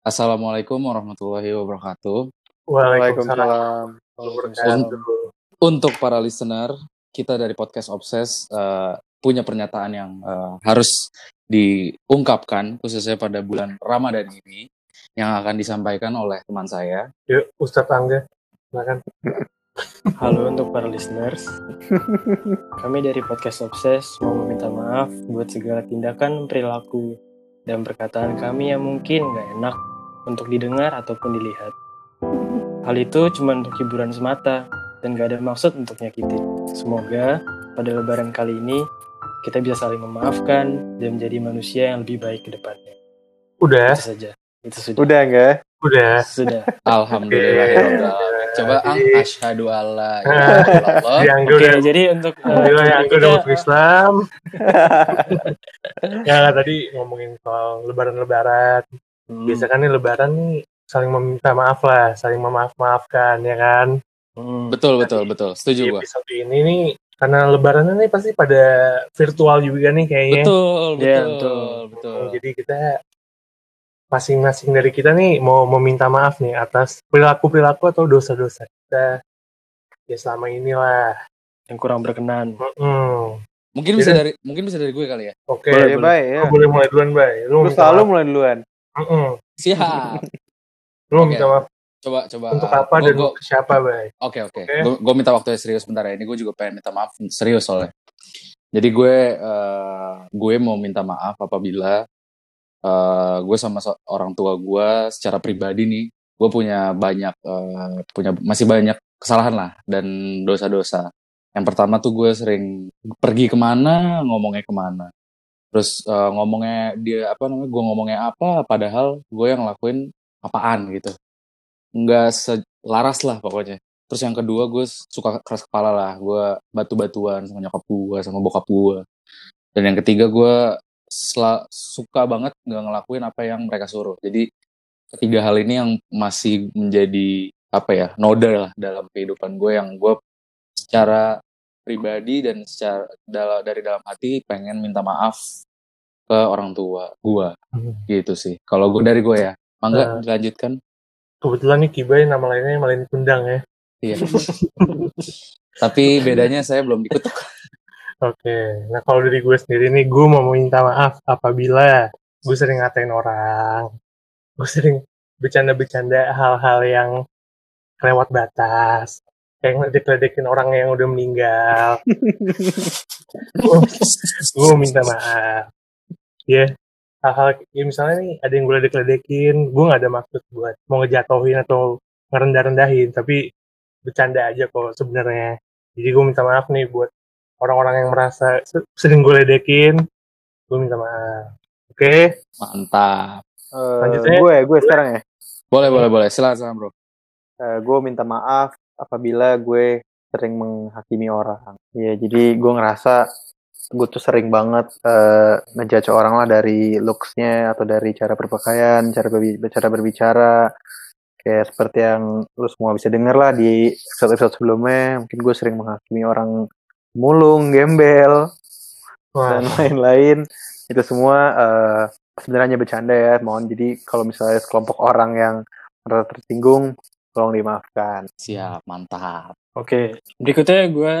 Assalamualaikum warahmatullahi wabarakatuh. Waalaikumsalam. Waalaikumsalam. Untuk para listener, kita dari podcast Obses uh, punya pernyataan yang uh, harus diungkapkan khususnya pada bulan Ramadan ini yang akan disampaikan oleh teman saya. Yuk, Ustadz Angga, silakan. Halo untuk para listeners. Kami dari podcast Obses mau meminta maaf buat segala tindakan, perilaku, dan perkataan kami yang mungkin nggak enak untuk didengar ataupun dilihat. Hal itu cuma untuk hiburan semata dan gak ada maksud untuk nyakitin. Semoga pada lebaran kali ini kita bisa saling memaafkan dan menjadi manusia yang lebih baik ke depannya. Udah. Itu saja. Itu sudah. Udah enggak? Udah. Sudah. Alhamdulillah. Coba ang asyhadu alla Yang Oke, udah, jadi untuk uh, yang kita... udah masuk Islam. ya tadi ngomongin soal lebaran-lebaran. Hmm. Biasa kan nih lebaran nih saling meminta maaf lah, saling memaaf-maafkan ya kan. Hmm. Betul betul betul, setuju gua. Episode ini nih karena lebaran ini pasti pada virtual juga nih kayaknya. Betul, betul, ya, betul, betul. Jadi kita masing-masing dari kita nih mau meminta maaf nih atas perilaku-perilaku atau dosa-dosa kita ya selama inilah yang kurang berkenan. Mm -hmm. Mungkin bisa dari mungkin bisa dari gue kali ya. Oke, okay, boleh, boleh. ya. boleh mulai duluan, Bay. Lu, Lu selalu mulai duluan. Mm -mm. Siap. Lu okay. minta maaf. Coba coba. Untuk apa gua, dan gua, ke siapa, Bay? Oke, okay, oke. Okay. okay. Gue minta waktu serius sebentar ya. Ini gue juga pengen minta maaf serius soalnya. Jadi gue uh, gue mau minta maaf apabila uh, gue sama orang tua gue secara pribadi nih, gue punya banyak uh, punya masih banyak kesalahan lah dan dosa-dosa. Yang pertama tuh gue sering pergi ke mana, ngomongnya ke mana terus uh, ngomongnya dia apa namanya gue ngomongnya apa padahal gue yang ngelakuin apaan gitu. Nggak selaras lah pokoknya. Terus yang kedua gue suka keras kepala lah. Gue batu-batuan sama nyokap gue sama bokap gue dan yang ketiga gue suka banget nggak ngelakuin apa yang mereka suruh. Jadi ketiga hal ini yang masih menjadi apa ya noda lah dalam kehidupan gue yang gue secara pribadi dan secara dari dalam hati pengen minta maaf ke orang tua gua. Hmm. gitu sih. Kalau gue dari gue ya. Mangga uh, dilanjutkan kebetulan nih Kibai nama lainnya Malin Kundang ya. Iya. Tapi bedanya saya belum dikutuk. Oke. Nah kalau dari gue sendiri nih gue mau minta maaf apabila gue sering ngatain orang. Gue sering bercanda-bercanda hal-hal yang lewat batas kayak ngedek-ledekin orang yang udah meninggal. gue minta maaf. Ya, yeah. hal-hal ya misalnya nih ada yang gue ledek-ledekin, gue gak ada maksud buat mau ngejatuhin atau ngerendah-rendahin, tapi bercanda aja kok sebenarnya. Jadi gue minta maaf nih buat orang-orang yang merasa sering gue ledekin, gue minta maaf. Oke? Okay? Mantap. Uh, Lanjutnya gue, gue sekarang ya. Boleh, boleh, boleh. Silakan, bro. Uh, gue minta maaf apabila gue sering menghakimi orang. Ya, jadi gue ngerasa gue tuh sering banget uh, ngejudge orang lah dari looksnya atau dari cara berpakaian, cara cara berbicara. Kayak seperti yang lu semua bisa denger lah di episode-episode sebelumnya. Mungkin gue sering menghakimi orang mulung, gembel, Wah. dan lain-lain. Itu semua uh, sebenarnya bercanda ya. Mohon jadi kalau misalnya sekelompok orang yang merasa tersinggung, tolong dimaafkan. Siap, mantap. Oke, berikutnya gue,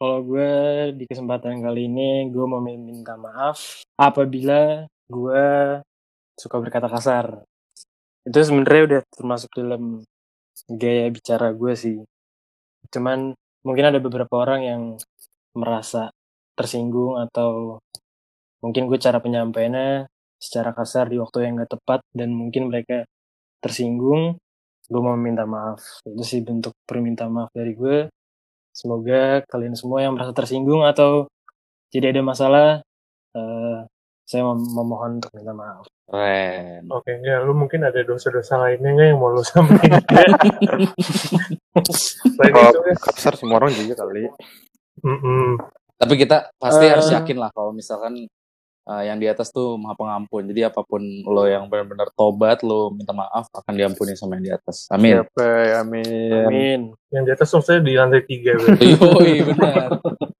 kalau gue di kesempatan kali ini, gue mau minta maaf apabila gue suka berkata kasar. Itu sebenarnya udah termasuk dalam gaya bicara gue sih. Cuman mungkin ada beberapa orang yang merasa tersinggung atau mungkin gue cara penyampaiannya secara kasar di waktu yang gak tepat dan mungkin mereka tersinggung gue mau minta maaf itu sih bentuk permintaan maaf dari gue semoga kalian semua yang merasa tersinggung atau tidak ada masalah uh, saya mem memohon untuk minta maaf Keren. Oke, okay, ya lu mungkin ada dosa-dosa lainnya nggak yang mau lu sampaikan? Itu ya. Kasar semua orang juga kali. Mm -mm. Tapi kita pasti uh, harus yakin lah kalau misalkan uh, yang di atas tuh maha pengampun. Jadi apa pun lo yang benar-benar tobat, lo minta maaf akan diampuni sama yang di atas. Amin. Siapa, amin. Amin. Yang di atas maksudnya di lantai tiga. Yoi, benar.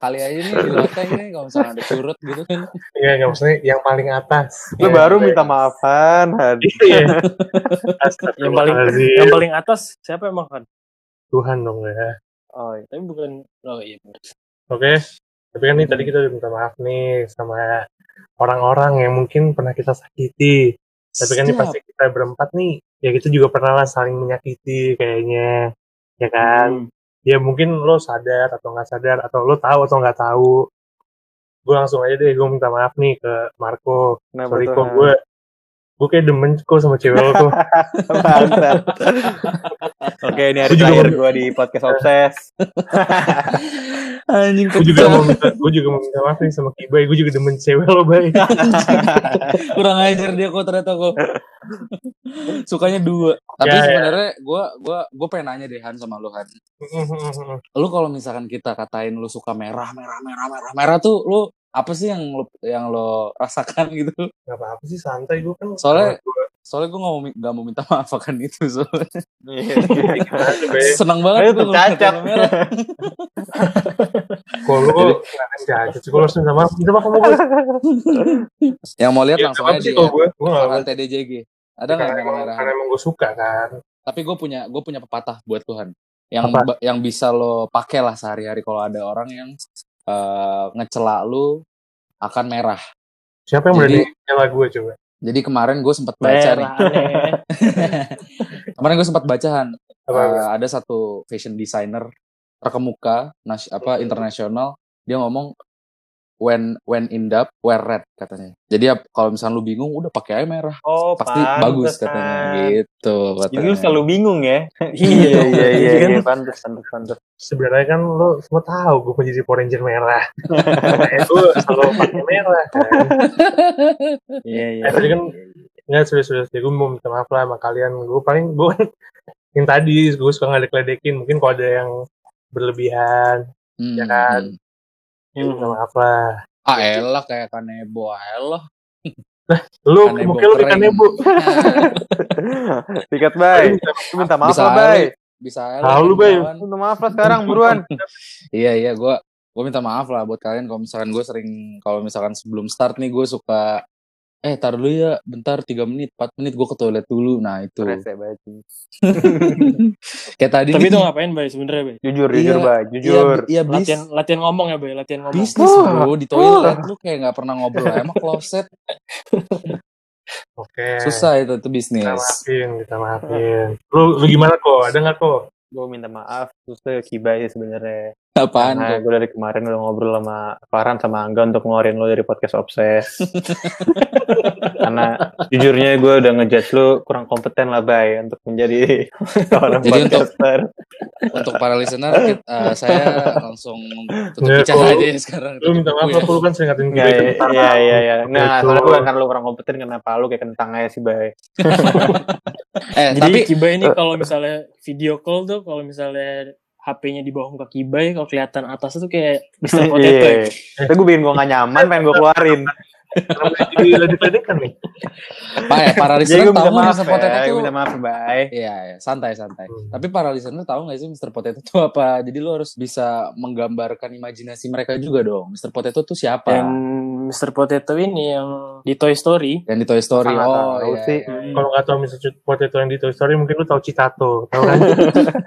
kali aja nih di loteng nih kalau misalnya ada surut gitu kan. Iya, nggak maksudnya yang paling atas. Lu Iya, baru minta maafan. Han. Iya. Yang paling yang paling atas siapa emang kan? Tuhan dong ya. Oh, iya. Tapi bukan oh iya. Oke. Tapi kan nih tadi kita udah minta maaf nih sama orang-orang yang mungkin pernah kita sakiti. Tapi kan ini pasti kita berempat nih, ya kita juga pernah lah saling menyakiti kayaknya, ya kan? Hmm. Ya mungkin lo sadar atau nggak sadar, atau lo tahu atau nggak tahu. Gue langsung aja deh, gue minta maaf nih ke Marco. Kenapa Sorry kok gue, gue kayak demen kok sama cewek lo. Oke, ini hari terakhir gue di podcast Obses. Anjing gue juga mau minta, gue juga mau minta maaf nih sama Kibai. Gue juga demen cewek lo, bay. kurang ajar dia kok ternyata kok sukanya dua tapi Ya, ya. sebenarnya gue gua gue pengen nanya deh Han sama lu Han lu kalau misalkan kita katain lu suka merah merah merah merah merah tuh lu apa sih yang lu yang lo rasakan gitu Gak apa-apa sih, santai gue kan. Soalnya- gue soalnya gue nggak mau nggak mau minta maaf akan itu soalnya Iya. gimana, bay? senang banget kalau cacat. Kalau lu sih, kalau harus minta maaf, minta maaf yang mau lihat Ya, langsung aja gue? Gue TDJG ada nggak karena yang emang, merah karena emang gue suka kan. tapi gue punya gue punya pepatah buat Tuhan yang Apa? yang bisa lo pakai lah sehari-hari kalau ada orang yang eh, ngecela lu akan merah Siapa yang Jadi- berani nyala gue coba? Jadi kemarin gue sempat baca nih. kemarin gue sempat baca Han. Apa? Eh, ada satu fashion designer terkemuka nas apa internasional. Dia ngomong when when in doubt wear red katanya jadi ya, kalau misalnya lu bingung udah pakai aja merah Oh, pasti pantes, bagus katanya gitu Jadi lu katanya. selalu bingung ya? Iya, iya, iya, kan? iya, pantes, pantes, pantes. Sebenarnya kan lo semua tahu gue menjadi Power Ranger merah. Makanya gue selalu pakai merah kan. Iya, iya. Eh, tadi kan nggak serius-serius. Gue mau minta maaf lah sama kalian. Gue paling gue kan yang tadi gue suka ngeledek-ledekin. Mungkin kalau ada yang berlebihan, Hmm, ya kan? hmm. Minta maaf lah. ah elah kayak kanebo elah Lu Kanebo mungkin lu di kanebo. Sikat, Bay. Lu minta maaf Bisa lah, Bay. bisa Tahu lu, Bay. Minta maaf lah sekarang, buruan. Iya iya gue gue minta maaf lah buat kalian kalau misalkan gue sering kalau misalkan sebelum start nih gue suka eh tar dulu ya bentar 3 menit 4 menit gue ke toilet dulu nah itu Rese banget. kayak tadi Tapi nih, itu ngapain bay sebenarnya bay? Jujur, Iya. jujur, Bay. iya, Jujur. iya bis, Latihan latihan ngomong ya bay, latihan ngomong. bisnis Wah. bro di toilet lu kayak nggak pernah ngobrol emang kloset Oke. susah itu itu Kita bisnis maafin, kita maafin. Lu, lu gimana kok? Ada nggak kok? Gue minta maaf, terus ke Kibai sih sebenarnya. apaan tuh gue dari kemarin udah ngobrol sama Farhan sama Angga untuk ngeluarin lo dari podcast Obses. Karena jujurnya gue udah ngejudge lo kurang kompeten lah, Bay, untuk menjadi seorang Jadi untuk- podcaster. untuk para listener kita- eh, saya langsung tutup Nggak, bicara kalau aja ya sekarang Lu minta maaf Gue lah, lu kan sering ngatain Nggak, gue iya, kentang. iya, iya, iya. Gitu. soalnya bukan karena lo kurang kompeten, kenapa lu kayak kentang aja sih, Bay. eh Jadi tapi Kiba ini kalau misalnya video call tuh kalau misalnya HP-nya di bawah muka Kibai kalau kelihatan atas tuh kayak Mr. Potato. Iya. ya. Tapi gue bikin gue gak nyaman, pengen gue keluarin. Jadi ledek-ledekan nih? Pak ya, para listener gue tahu nggak Mr. Potato ya, gue tuh minta maaf, Bay. Iya, iya, santai santai. Hmm. Tapi para listener tahu nggak sih Mr. Potato itu apa? Jadi lo harus bisa menggambarkan imajinasi mereka juga dong. Mr. Potato tuh siapa? Yang Mr. Potato ini yang di Toy Story. Yang di Toy Story. Sangat Oh, tahu iya, sih. iya. Kalau nggak tahu Mr. Potato yang di Toy Story, mungkin lu tahu Citato. Tahu kan?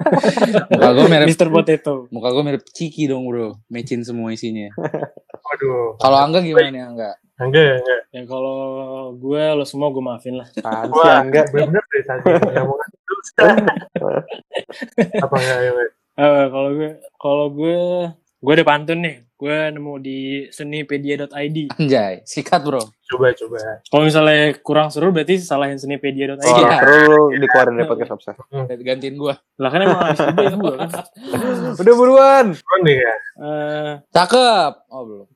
Muka gue mirip Mr. Potato. muka gue mirip Ciki dong, Bro. Matchin semua isinya. Waduh. Kalau Angga gimana nih, Angga? Enggak, enggak. Ya kalau gue lo semua gue maafin lah. Wah, Angga? dari tadi. Ngomongan terus. Apa enggak, ya? Eh, kalau gue kalau gue gue ada pantun nih. Gue nemu di senipedia.id. Anjay, sikat, Bro. Coba, coba. Kalau misalnya kurang seru berarti salahin senipedia.id. Oh, Iya. terus dikeluarin dari podcast Obses. Gantiin gue. Lah kan emang harus gue kan. Udah buruan. Nih ya. Eh, Cakep. Oh, belum.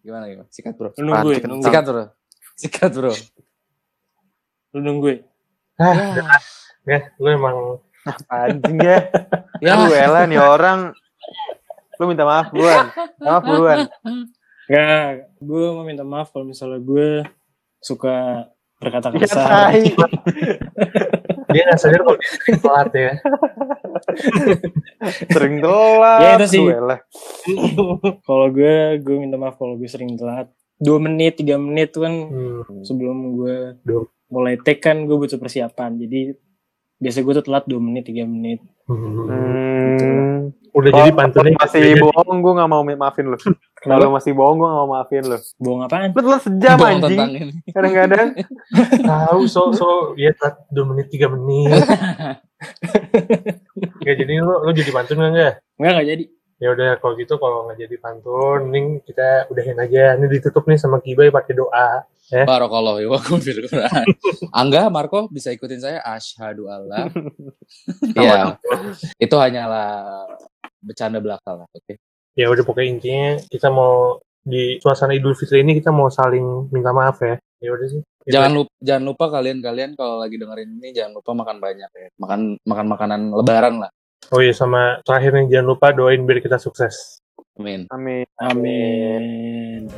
Gimana, gimana? Sikat, Bro. lu nungguin, Pantik nungguin. Sikat, Bro. Sikat, Bro. Lu nungguin. Ah, Ya, ya, lu emang Anjing ya. ya. Lu elah nih orang. Lu minta maaf buruan. Maaf buruan. Gak, gue mau minta maaf kalau misalnya gue suka berkata Ya, kasar. dia nggak sadar kalau dia sering telat ya. Sering telat. Ya, itu sih. Gue lah. Kalau gue, gue minta maaf kalau gue sering telat. Dua menit, tiga menit tuh kan Hmm. sebelum gue Duh. mulai take kan gue butuh persiapan. Jadi biasa gue tuh telat dua menit, tiga menit. Hmm. Hmm. Udah Kalau jadi pantunnya masih bohong, gue gak mau maafin lu. Kalau masih bohong, gue gak mau maafin lu. Bohong apaan? Lu telat sejam Bohong anjing. tentang ini. Kadang-kadang. tahu so so ya telat dua menit tiga menit Gak jadi lo lo jadi pantun nggak nggak Enggak, enggak jadi. ya udah kalau gitu kalau nggak jadi pantun mending kita udahin aja ini ditutup nih sama Kibai pakai doa Barakallahu wa fil Quran. Angga, Marco bisa ikutin saya asyhadu alla. ya, itu hanyalah bercanda belaka lah, oke. ya udah pokoknya intinya kita mau di suasana Idul Fitri ini kita mau saling minta maaf ya ya udah sih Gitu. Jangan lupa jangan lupa kalian-kalian kalau lagi dengerin ini jangan lupa makan banyak ya. Makan makan makanan lebaran lah. oh iya sama terakhir nih jangan lupa doain biar kita sukses Amin. Amin. Amin.